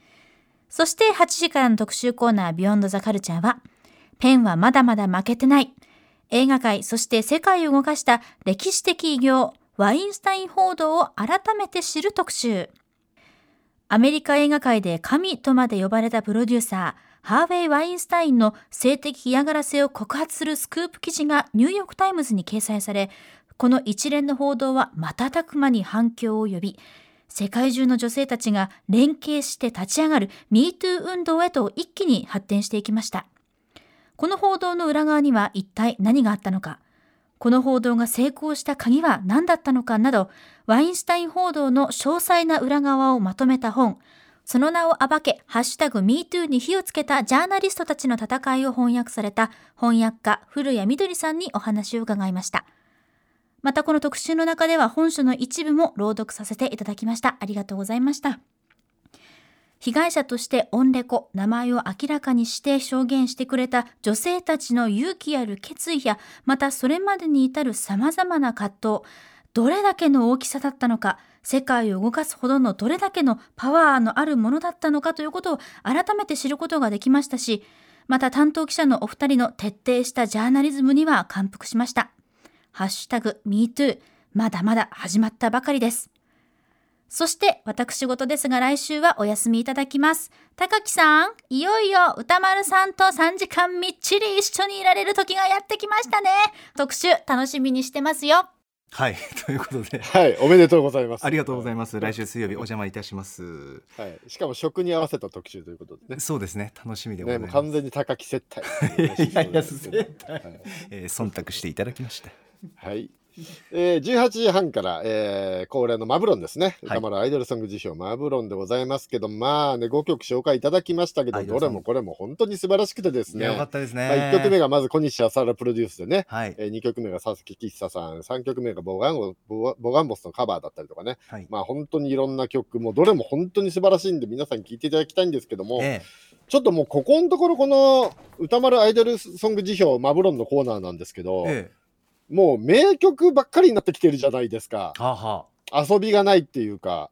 そして8時からの特集コーナービヨンドザカルチャーは、ペンはまだまだ負けてない。映画界、そして世界を動かした歴史的偉業、ワインスタイン報道を改めて知る特集。アメリカ映画界で神とまで呼ばれたプロデューサー、ハーヴェイ・ワインスタインの性的嫌がらせを告発するスクープ記事がニューヨーク・タイムズに掲載され、この一連の報道は瞬く間に反響を呼び、世界中の女性たちが連携して立ち上がる MeToo 運動へと一気に発展していきました。この報道の裏側には一体何があったのか、この報道が成功した鍵は何だったのかなど、ワインスタイン報道の詳細な裏側をまとめた本、その名を暴け、ハッシュタグ MeToo に火をつけたジャーナリストたちの戦いを翻訳された翻訳家、古谷みどりさんにお話を伺いました。またこの特集の中では本書の一部も朗読させていただきました。ありがとうございました。被害者としてオンレコ、名前を明らかにして証言してくれた女性たちの勇気ある決意や、またそれまでに至る様々な葛藤、どれだけの大きさだったのか、世界を動かすほどのどれだけのパワーのあるものだったのかということを改めて知ることができましたし、また担当記者のお二人の徹底したジャーナリズムには感服しました。ハッシュタグ MeToo まだまだ始まったばかりです。そして私事ですが来週はお休みいただきます。高木さん、いよいよ歌丸さんと3時間みっちり一緒にいられる時がやってきましたね。特集楽しみにしてますよ。はい ということではい、おめでとうございます。ありがとうございまます来週水曜日お邪魔いたしますす。はい、しかも食に合わせた特集ということでね。そうですね楽しみでござね、います、もう完全に高木接待。いやいや接待はいえー忖度していただきましたはい。えー、18時半から、えー、恒例のマブロンですね。はい。歌丸アイドルソング辞表マブロンでございますけど、まあね、5曲紹介いただきましたけど、どれもこれも本当に素晴らしくてですね。よかったですね、まあ、1曲目がまず小西浅原プロデュースでね、はい。えー、2曲目が佐々木喫茶さん、3曲目がボガンゴボボガンボスのカバーだったりとかね、はい。まあ本当にいろんな曲、もうどれも本当に素晴らしいんで、皆さん聴いていただきたいんですけども、えちょっともうここのところ、この歌丸アイドルソング辞表マブロンのコーナーなんですけど、ええもう名曲ばっかりになってきてるじゃないですかえ。はあは遊びがないっていうか。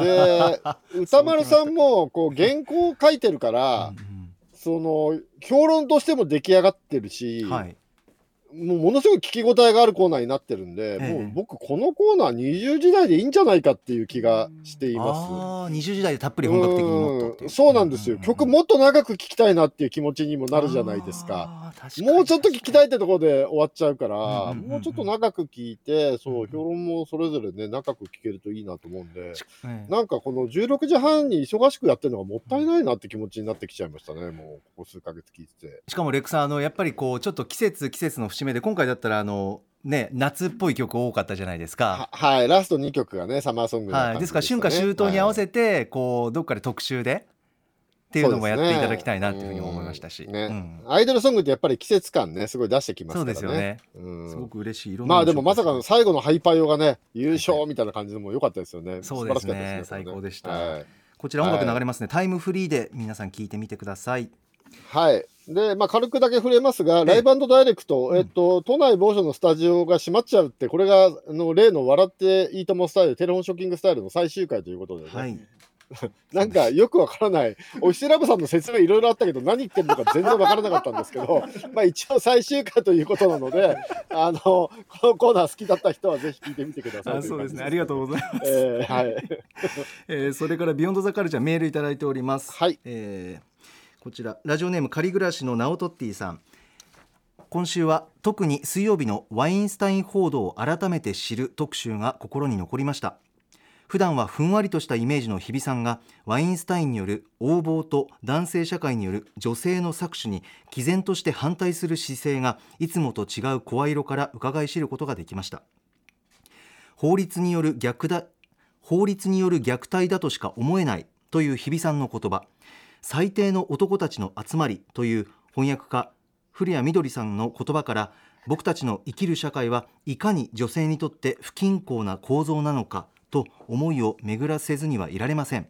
で、歌丸さんもこう原稿を書いてるかあら、うんその評論としても出来上がってるし、うんはいもうものすごい聞き応えがあるコーナーになってるんで、ええ。もう僕このコーナー20時代でいいんじゃないかっていう気がしています。ああ20時代でたっぷり本格的にもっとそうなんですよ、曲ももっと長く聞きたいなっていう気持ちにもなるじゃないですか。もうちょっと聞きたいってところで終わっちゃうから、もうちょっと長く聞いて、そうう、ん評論もそれぞれね、長く聞けるといいなと思うんで、ええ。なんかこの16時半に忙しくやってるのがもったいないなって気持ちになってきちゃいましたね、もうここ数ヶ月聞いてて。しかもレックさんあのやっぱりこうちょっと季節季節の節目で今回だったらあのね夏っぽい曲多かったじゃないですか。ははい、ラスト2曲がね、サマーソングなはい、ですから春夏秋冬に合わせて、こうどっかで特集でっていうのもやっていただきたいなっていうふうに思いましたし、うん。ね。うん。アイドルソングってやっぱり季節感ね、すごい出してきますそうからね。ですよね、うん。すごく嬉しいまあでもまさかのの最後のハイパイオがね、優勝みたいな感じでも良かったですよね。そうですね。すね。最高でした。はい。こちら音楽流れますね、タイムフリーで皆さん聞いてみてくださいはい。で、まあ軽くだけ触れますが、ライブダイレクト、うんえっと、都内某所のスタジオが閉まっちゃうって、これが、あの、例の笑っていいともスタイル、テレフォンショッキングスタイルの最終回ということでね。はい なんかよくわからない、オフィスラブさんの説明いろいろあったけど、何言ってるのか全然わからなかったんですけど、まあ一応最終回ということなので、あの、このコーナー好きだった人はぜひ聞いてみてください。あそうですねありがとうございます、えーはい。えーそれからビヨンドザカルチャーメールいただいておりますはい。えーこちらラジオネーム仮暮らしのナオトッティさん。今週は特に水曜日のワインスタイン報道を改めて知る特集が心に残りました。普段はふんわりとしたイメージの日比さんがワインスタインによる横暴と男性社会による女性の搾取に毅然として反対する姿勢がいつもと違う声色から伺い知ることができました。法律による逆だ法律による虐待だとしか思えないという日比さんの言葉。最低の男たちの集まりという翻訳家古谷みどりさんの言葉から僕たちの生きる社会はいかに女性にとって不均衡な構造なのかと思いを巡らせずにはいられません。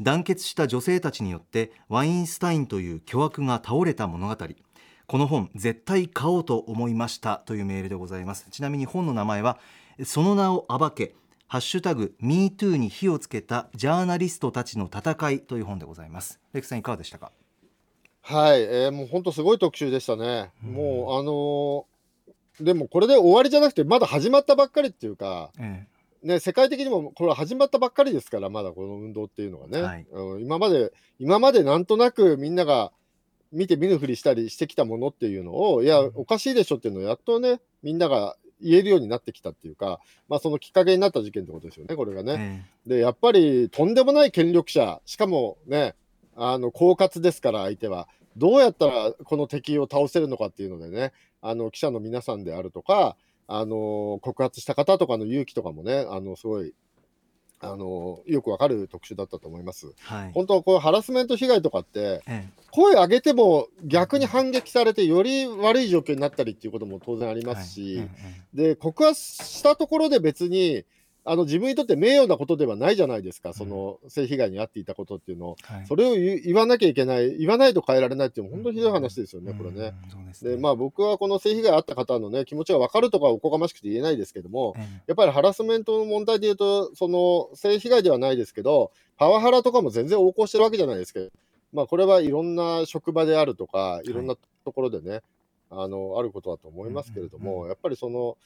団結した女性たちによってワインスタインという巨悪が倒れた物語。この本絶対買おうと思いましたというメールでございます。ちなみに本の名前はその名を暴けハッシュタグ MeToo に火をつけたジャーナリストたちの戦いという本でございます。レクさんいかがでしたか？はい、えーもう本当すごい特集でしたね。うん。もう、あのーでもこれで終わりじゃなくて、まだ始まったばっかりっていうか、えね、世界的にもこれは始まったばっかりですから、まだこの運動っていうのはね、はい。うん今まで、今までなんとなくみんなが見て見ぬふりしたりしてきたものっていうのを、いや、おかしいでしょっていうのをやっとね、みんなが言えるようになってきたっていうか、まあ、そのきっかけになった事件ってことですよね、これがね。えで、やっぱりとんでもない権力者、しかもね、あの、狡猾ですから、相手は。どうやったらこの敵を倒せるのかっていうのでね、あの、記者の皆さんであるとか、あの、告発した方とかの勇気とかもね、あの、すごい、あの、よくわかる特集だったと思います。はい。本当、こういうハラスメント被害とかって、え声上げても逆に反撃されて、より悪い状況になったりっていうことも当然ありえますし、はい。で告発したところで別にあの自分にとって名誉なことではないじゃないですか、その性被害に遭っていたことっていうのを、はい。それを言わなきゃいけない、言わないと変えられないっていうのは本当にひどい話ですよね、これね。ですね。で、まあ僕はこの性被害あった方のね、気持ちが分かるとかおこがましくて言えないですけども、えやっぱりハラスメントの問題でいうと、その性被害ではないですけど、パワハラとかも全然横行してるわけじゃないですけど、まあこれはいろんな職場であるとか、いろんなところでね、あの、あることだと思いますけれどうんうんも、やっぱりその、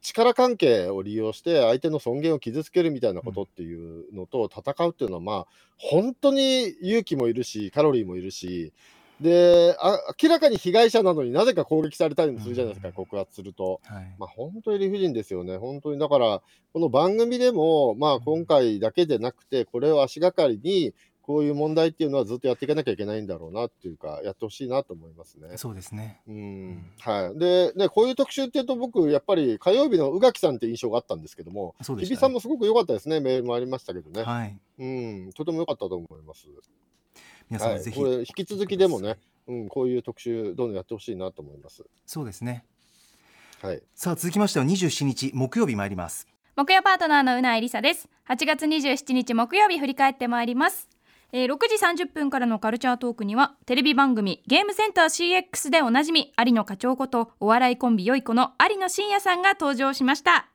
力関係を利用して相手の尊厳を傷つけるみたいなことっていうのと戦うっていうのは、まあ、本当に勇気もいるし、カロリーもいるし、で、あ明らかに被害者なのになぜか攻撃されたりもするじゃないですか、うん告発すると。えはいまあ、本当に理不尽ですよね。本当にだから、この番組でも、まあ、今回だけでなくて、これを足がかりに、こういう問題っていうのはずっとやっていかなきゃいけないんだろうなっていうか、やってほしいなと思いますね。そうですね。うん。はい、でね、こういう特集っていうと、僕、やっぱり火曜日の宇垣さんって印象があったんですけども、そうでしたね。日比さんもすごく良かったですね、メールもありましたけどね、はい。うん、とても良かったと思います。はい、皆さんぜひ、これ、引き続きでもね、うん、こういう特集、どんどんやってほしいなと思います。そうですね。はい、さあ続きましては27日木曜日参ります。木曜パートナーのうなえりさです。8月27日木曜日振り返ってまいりますえー6時30分からのカルチャートークにはテレビ番組ゲームセンター CX でおなじみ有野課長ことお笑いコンビよいこの有野真也さんが登場しました。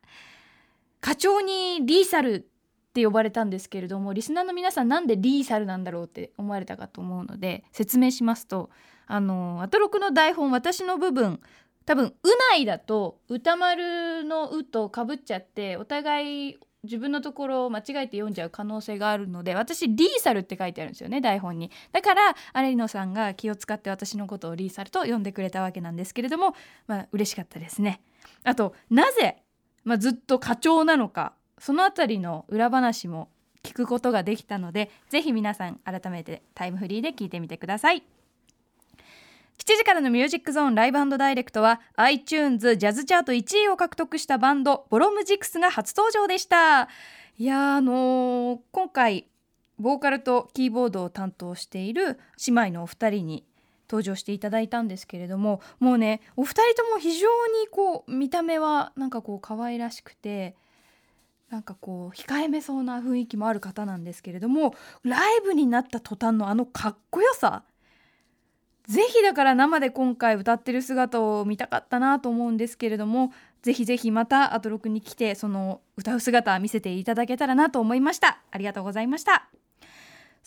課長にリーサルって呼ばれたんですけれどもリスナーの皆さんなんでリーサルなんだろうって思われたかと思うので説明しますとあのアトロクの台本私の部分多分「うない」だと歌丸の「う」とかぶっちゃってお互い自分のところを間違えて読んじゃう可能性があるので私リーサルって書いてあるんですよね台本に。だから有野さんが気を使って私のことをリーサルと呼んでくれたわけなんですけれどもまあ嬉しかったですね。あとなぜ、まあ、ずっと課長なのかそのあたりの裏話も聞くことができたのでぜひ皆さん改めてタイムフリーで聞いてみてください。時からのミュージックゾーンライブダイレクトは iTunes ジャズチャート1位を獲得したバンドボロムジックスが初登場でした。いやあのー今回ボーカルとキーボードを担当している姉妹のお二人に登場していただいたんですけれどももうねお二人とも非常にこう見た目はなんかこう可愛らしくてなんかこう控えめそうな雰囲気もある方なんですけれどもライブになった途端のあのかっこよさぜひだから生で今回歌ってる姿を見たかったなと思うんですけれどもぜひぜひまたアトロクに来てその歌う姿見せていただけたらなと思いました。ありがとうございました。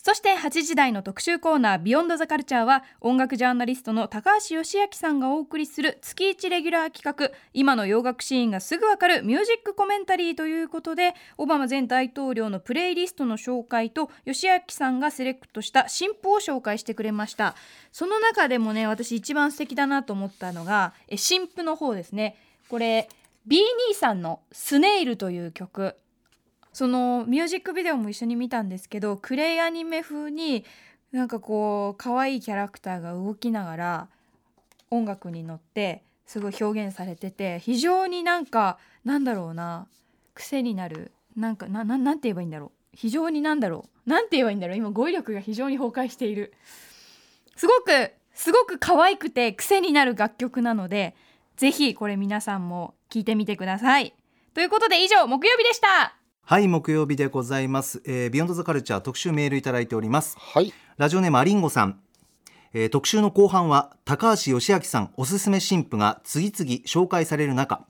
そして8時台の特集コーナー「ビヨンドザカルチャーは音楽ジャーナリストの高橋義明さんがお送りする月1レギュラー企画。今の洋楽シーンがすぐわかるミュージックコメンタリーということでオバマ前大統領のプレイリストの紹介と義明さんがセレクトした新譜を紹介してくれました。その中でもね私一番素敵だなと思ったのが新譜の方ですね。これ B 兄さんの「スネイル」という曲。そのミュージックビデオも一緒に見たんですけどクレイアニメ風になんかこう可愛いキャラクターが動きながら音楽に乗ってすごい表現されてて非常になんかなんだろうな癖になるなんかななんて言えばいいんだろう。非常になんだろう。なんて言えばいいんだろう。今語彙力が非常に崩壊している。すごくすごく可愛くて癖になる楽曲なのでぜひこれ皆さんも聞いてみてください。ということで以上木曜日でした。はい木曜日でございます、えー、ビヨンドザカルチャー特集メールいただいております。はい。ラジオネームアリンゴさん、えー特集の後半は高橋芳朗さんおすすめ新譜が次々紹介される中。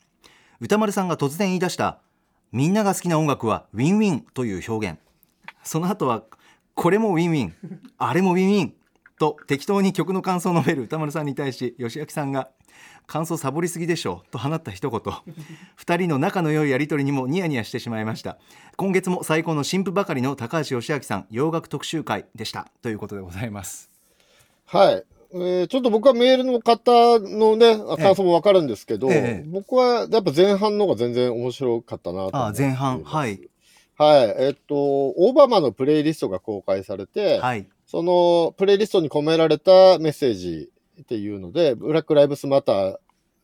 宇多丸さんが突然言い出したみんなが好きな音楽はウィンウィンという表現。その後はこれもウィンウィンあれもウィンウィンと適当に曲の感想を述べる宇多丸さんに対し芳朗さんが感想サボりすぎでしょうと放った一言。二人の仲の良いやり取りにもニヤニヤしてしまいました。今月も最高の新婦ばかりの高橋義明さん洋楽特集会でした。ということでございます。はい。えーちょっと僕はメールの方のね、感想もわかるんですけど、ええ。僕はやっぱ前半の方が全然面白かったなと思あ前半。はい。はい。えっと、オバマのプレイリストが公開されて、はい。そのプレイリストに込められたメッセージっていうので、ブラック・ライブスマター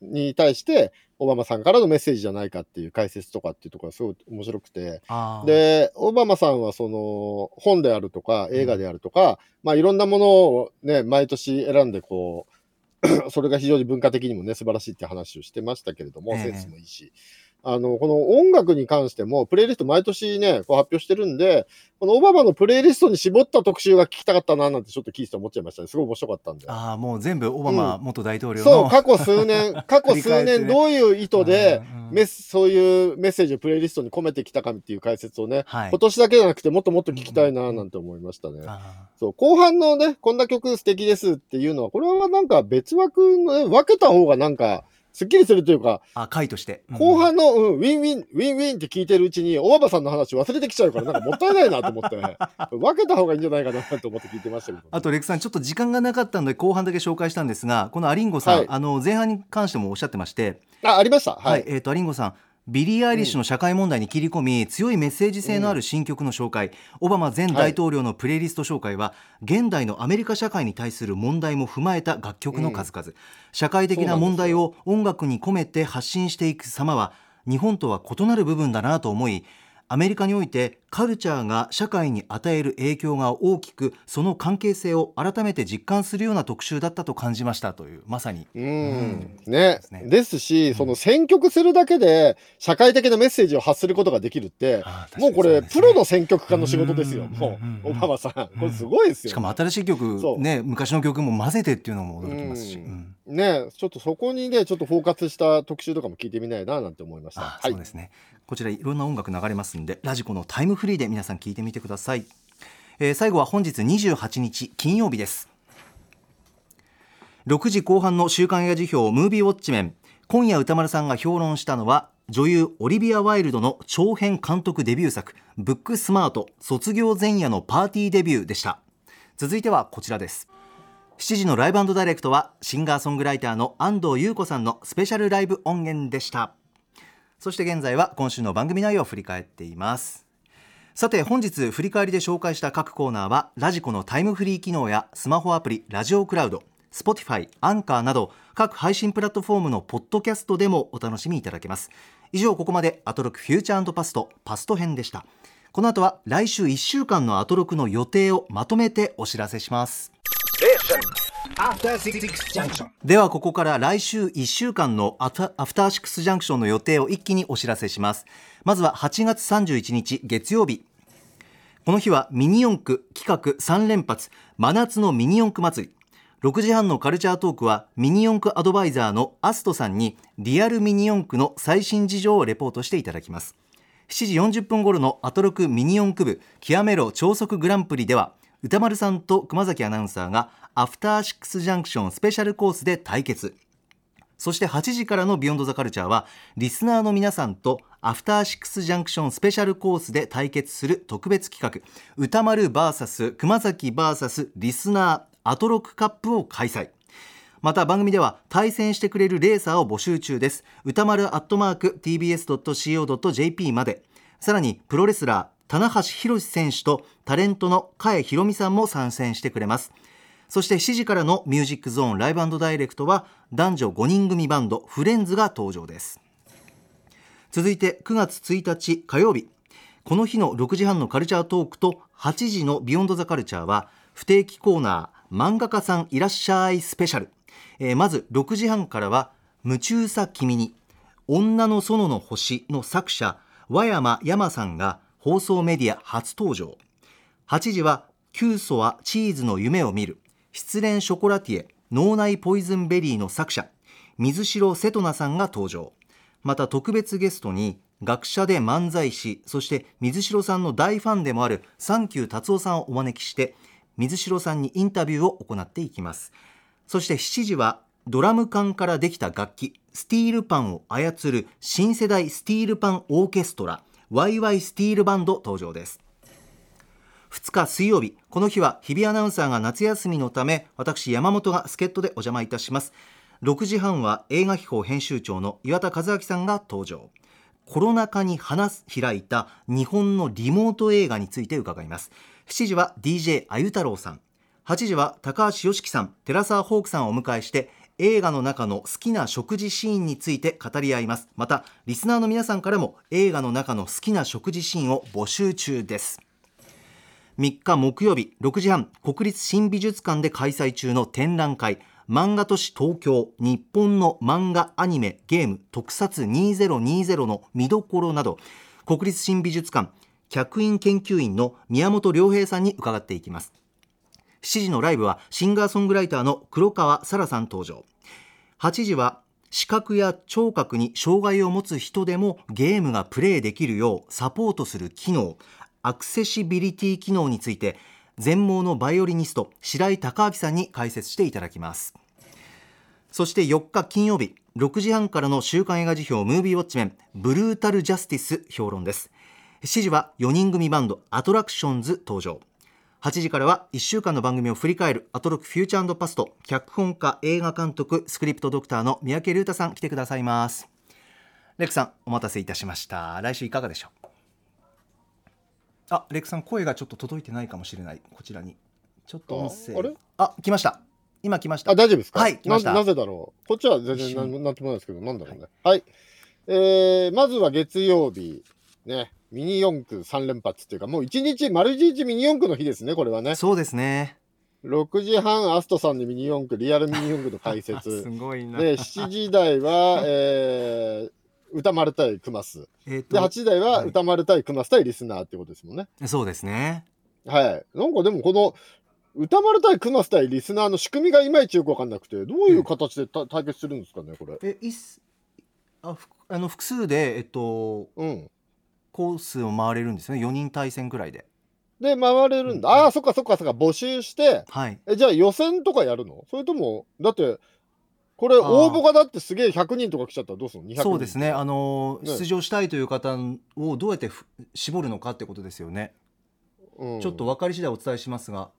に対して、オバマさんからのメッセージじゃないかっていう解説とかっていうところがすごい面白くて、で、オバマさんはその本であるとか映画であるとか、まあいろんなものをね、毎年選んでこう、それが非常に文化的にもね、素晴らしいって話をしてましたけれども、ええ。センスもいいし。あの、この音楽に関しても、プレイリスト毎年ね、こう発表してるんで、このオバマのプレイリストに絞った特集が聞きたかったな、なんてちょっと聞いてて思っちゃいましたね。すごい面白かったんで。あーもう全部オバマ元大統領の、そう、過去数年、過去数年どういう意図で、うんうんメスそういうメッセージをプレイリストに込めてきたかっていう解説をね、はい今年だけじゃなくてもっともっと聞きたいななんて思いましたね。あそう後半のね、こんな曲素敵ですっていうのは、これはなんか別枠の、ね、分けた方がなんか、すっきりするというか、ーあ回として、うん後半の、うん、ウィンウィン、ウィンウィンって聞いてるうちに、オバマさんの話忘れてきちゃうから、なんかもったいないなと思って、分けた方がいいんじゃないかなと思って聞いてましたけど。あとレクさんちょっと時間がなかったので後半だけ紹介したんですがこのアリンゴさん、はいあの前半に関してもおっしゃってましてあ、ありました。は、はいい。えっ、とアリンゴさんビリー・アイリッシュの社会問題に切り込み、強いメッセージ性のある新曲の紹介、オバマ前大統領のプレイリスト紹介は、現代のアメリカ社会に対する問題も踏まえた楽曲の数々、社会的な問題を音楽に込めて発信していく様は日本とは異なる部分だなと思いアメリカにおいてカルチャーが社会に与える影響が大きくその関係性を改めて実感するような特集だったと感じましたというまさに。うん、ね。すね。ですし、その選曲するだけで社会的なメッセージを発することができるって、もうこれ、ね。プロの選曲家の仕事ですよ、うんもうん。う、オバマさん。これすごいですよ、しかも新しい曲ね昔の曲も混ぜてっていうのも驚きますし、ううん。んねちょっとそこにね、ちょっとフォーカスした特集とかも聞いてみないななんて思いました。あはい。そうですねこちらいろんな音楽流れますんでラジコのタイムフリーで皆さん聞いてみてください、えー最後は本日28日金曜日です。6時後半の週刊映画辞表ムービーウォッチメン今夜歌丸さんが評論したのは女優オリビア・ワイルドの長編監督デビュー作ブックスマート卒業前夜のパーティーデビューでした。続いてはこちらです。7時のライブダイレクトはシンガーソングライターの安藤優子さんのスペシャルライブ音源でした。そして現在は今週の番組内容を振り返っています。さて本日振り返りで紹介した各コーナーはラジコのタイムフリー機能やスマホアプリラジオクラウド Spotify、アンカーなど各配信プラットフォームのポッドキャストでもお楽しみいただけます。以上ここまでアトロクフューチャーパストパスト編でした。この後は来週1週間のアトロクの予定をまとめてお知らせします。Station. ではここから来週1週間のアフアフターシックスジャンクションの予定を一気にお知らせします。まずは8月31日月曜日。この日はミニ四駆企画3連発真夏のミニ四駆祭り。6時半のカルチャートークはミニ四駆アドバイザーのアストさんにリアルミニ四駆の最新事情をレポートしていただきます。7時40分頃のアトロクミニ四駆部極めろ超速グランプリでは宇多丸さんと熊崎アナウンサーがアフターシックスジャンクションスペシャルコースで対決。そして8時からのビヨンドザカルチャーはリスナーの皆さんとアフターシックスジャンクションスペシャルコースで対決する特別企画。歌丸 VS 熊崎 VS リスナーアトロックカップを開催。また番組では対戦してくれるレーサーを募集中です。歌丸アットマーク tbs.co.jp まで。さらにプロレスラー棚橋宏選手とタレントの加ひろみさんも参戦してくれます。そして7時からのミュージックゾーンライブダイレクトは男女5人組バンドフレンズが登場です。続いて9月1日火曜日。この日の6時半のカルチャートークと8時のビヨンドザカルチャーは不定期コーナー漫画家さんいらっしゃいスペシャル、えーまず6時半からは夢中さ君に女の園の星の作者和山山さんが放送メディア初登場。8時はキュウソはチーズの夢を見る。失恋ショコラティエ脳内ポイズンベリーの作者。水城瀬戸那さんが登場。また特別ゲストに学者で漫才師そして水城さんの大ファンでもあるサンキュー達夫さんをお招きして水城さんにインタビューを行っていきます。そして7時はドラム缶からできた楽器スティールパンを操る新世代スティールパンオーケストラ。ワイワイスティールバンド登場です。2日水曜日この日は日比アナウンサーが夏休みのため私山本が助っ人でお邪魔いたします。6時半は映画秘宝編集長の岩田和明さんが登場。コロナ禍に花開いた日本のリモート映画について伺います。7時は DJ あゆ太郎さん。8時は高橋良樹さん寺澤ホークさんをお迎えして映画の中の好きな食事シーンについて語り合います。またリスナーの皆さんからも映画の中の好きな食事シーンを募集中です。3日木曜日6時半国立新美術館で開催中の展覧会漫画都市東京日本の漫画アニメゲーム特撮2020の見どころなど国立新美術館客員研究員の宮本良平さんに伺っていきます。7時のライブはシンガーソングライターの黒川沙羅さん登場。8時は視覚や聴覚に障害を持つ人でもゲームがプレイできるようサポートする機能。アクセシビリティ機能について全盲のバイオリニスト白井孝明さんに解説していただきます。そして4日金曜日6時半からの週刊映画辞表ムービーウォッチメンブルータルジャスティス評論です。7時は4人組バンドアトラクションズ登場。8時からは1週間の番組を振り返るアトロックフューチャーパスト脚本家映画監督スクリプトドクターの三宅龍太さん来てくださいます。レクさんお待たせいたしました。来週いかがでしょう？あレクさん声がちょっと届いてないかもしれない。こちらに。ちょっと音声ああれ？あ来ました。今来ました。あ、大丈夫ですか？はい来ました。ななぜだろう？こっちは全然なんともないですけど、なんだろうね。はい。えー、まずは月曜日、ね、ミニ四駆3連発っていうか、もう一日、丸一日ミニ四駆の日ですね、これはね。そうですね6時半、アストさんでミニ四駆、リアルミニ四駆の解説。ごいで、7時台は、えー、歌丸対クマス。えっ、で、8時台ははい歌丸対クマス対リスナーってことですもんね。そうですねはい。なんかでもこの、歌丸対クマス対リスナーの仕組みがいまいちよくわかんなくて、どういう形でた対決するんですかね、これ。えいっすあふあの複数でえっとうん。コースを回れるんですね。4人対戦ぐらいで。で、回れるんだ。うん。ああ、そっかそっかそっか、募集して、はい。え、じゃあ予選とかやるの？それとも、だって、これー。応募がだってすげえ100人とか来ちゃったらどうするの ?200 人。そうですね。あのね。出場したいという方をどうやってふ絞るのかってことですよね、うん。ちょっと分かり次第お伝えしますが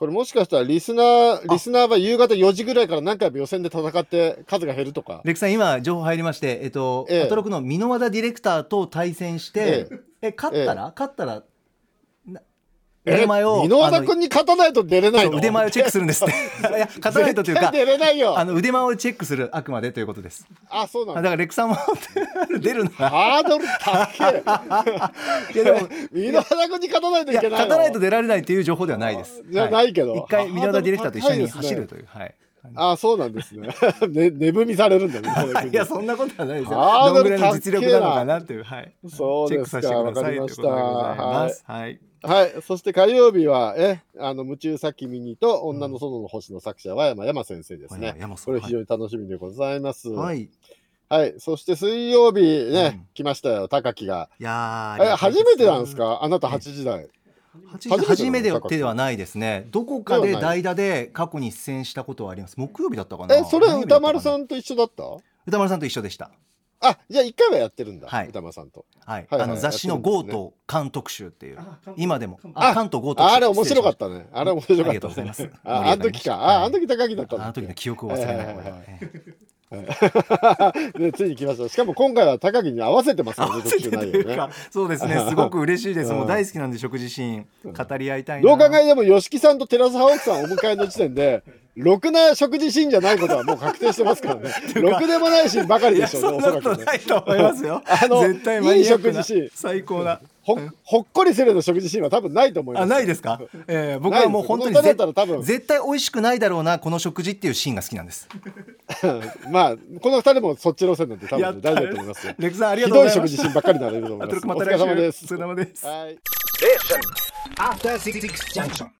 これもしかしたらリスナー、リスナーは夕方4時ぐらいから何回も予選で戦って数が減るとか。レクさん今情報入りましてえっと、ええ。アトロクの箕輪田ディレクターと対戦してえ勝ったら、勝ったらな腕前を箕輪田君に勝たないと出れない腕前をチェックするんですって いや勝たないとというか出れないよ。あの腕前をチェックするあくまでということですあ、そうなんだ。だからレクさんも出るのがハードル高い やでもえ。箕輪田君に勝たないといけないの？勝たないと出られないという情報ではないです。じゃないけど一回ミラダディレクターと一緒に走るという。はい。あ、そうなんですね。ね、寝踏みされるんだね。いやそんなことはないですよ。どんぐらいの実力なのかなというはい。そうですかチェックさせてくださいということでございます。はい。はい。そして火曜日は、え、あの、夢中さきミニと女の園の星の作者は山山先生ですね。山さんこれ非常に楽しみでございます。は。はいい。そして水曜日ね、うん来ましたよ、高木が。いやーえ、初めてなんですか？あなた8時台。初初めてではないですね。どこかで代打で過去に出演したことはあります。木曜日だったかな？え、それ歌丸さん。んと一緒だった？歌丸さんと一緒でした。あ、じゃあ一回はやってるんだ。はい。歌丸さんと。はい。はいはいあの雑誌のゴート関特集っていう。今でも。ああ関東ゴート集ああれ面白かっ失たね。あれ面白かった、ね。ありがとうございます。あ、あの時か。あ、あの時高木だったあの時の記憶を忘れない。はいはいはいはいでついに来ました。しかも今回は高木に合わせてますからね、特集内容ね。そうですね。すごく嬉しいです。うん。もう大好きなんで食事シーン語り合いたいな。どう考えても吉木さんと寺澤奥さんをお迎えの時点でろくな食事シーンじゃないことはもう確定してますからね。ろくでもないシーンばかりでしょうねおそらくね。ないと思いますよ。あの 絶対いい食事シーン最高な。ほほっこりするような食事シーンは多分ないと思いますあないですか、えー僕はもう本当にないですぜこの二人だったら多分。絶対美味しくないだろうなこの食事っていうシーンが好きなんです。まあこの二人もそっち路線なんで多分、大丈夫だと思いますよ。レクさんありがひどいとうございます食事シーンばっかりになれると思います。お疲れ様です。お疲れ様です。はい. After Six Junction.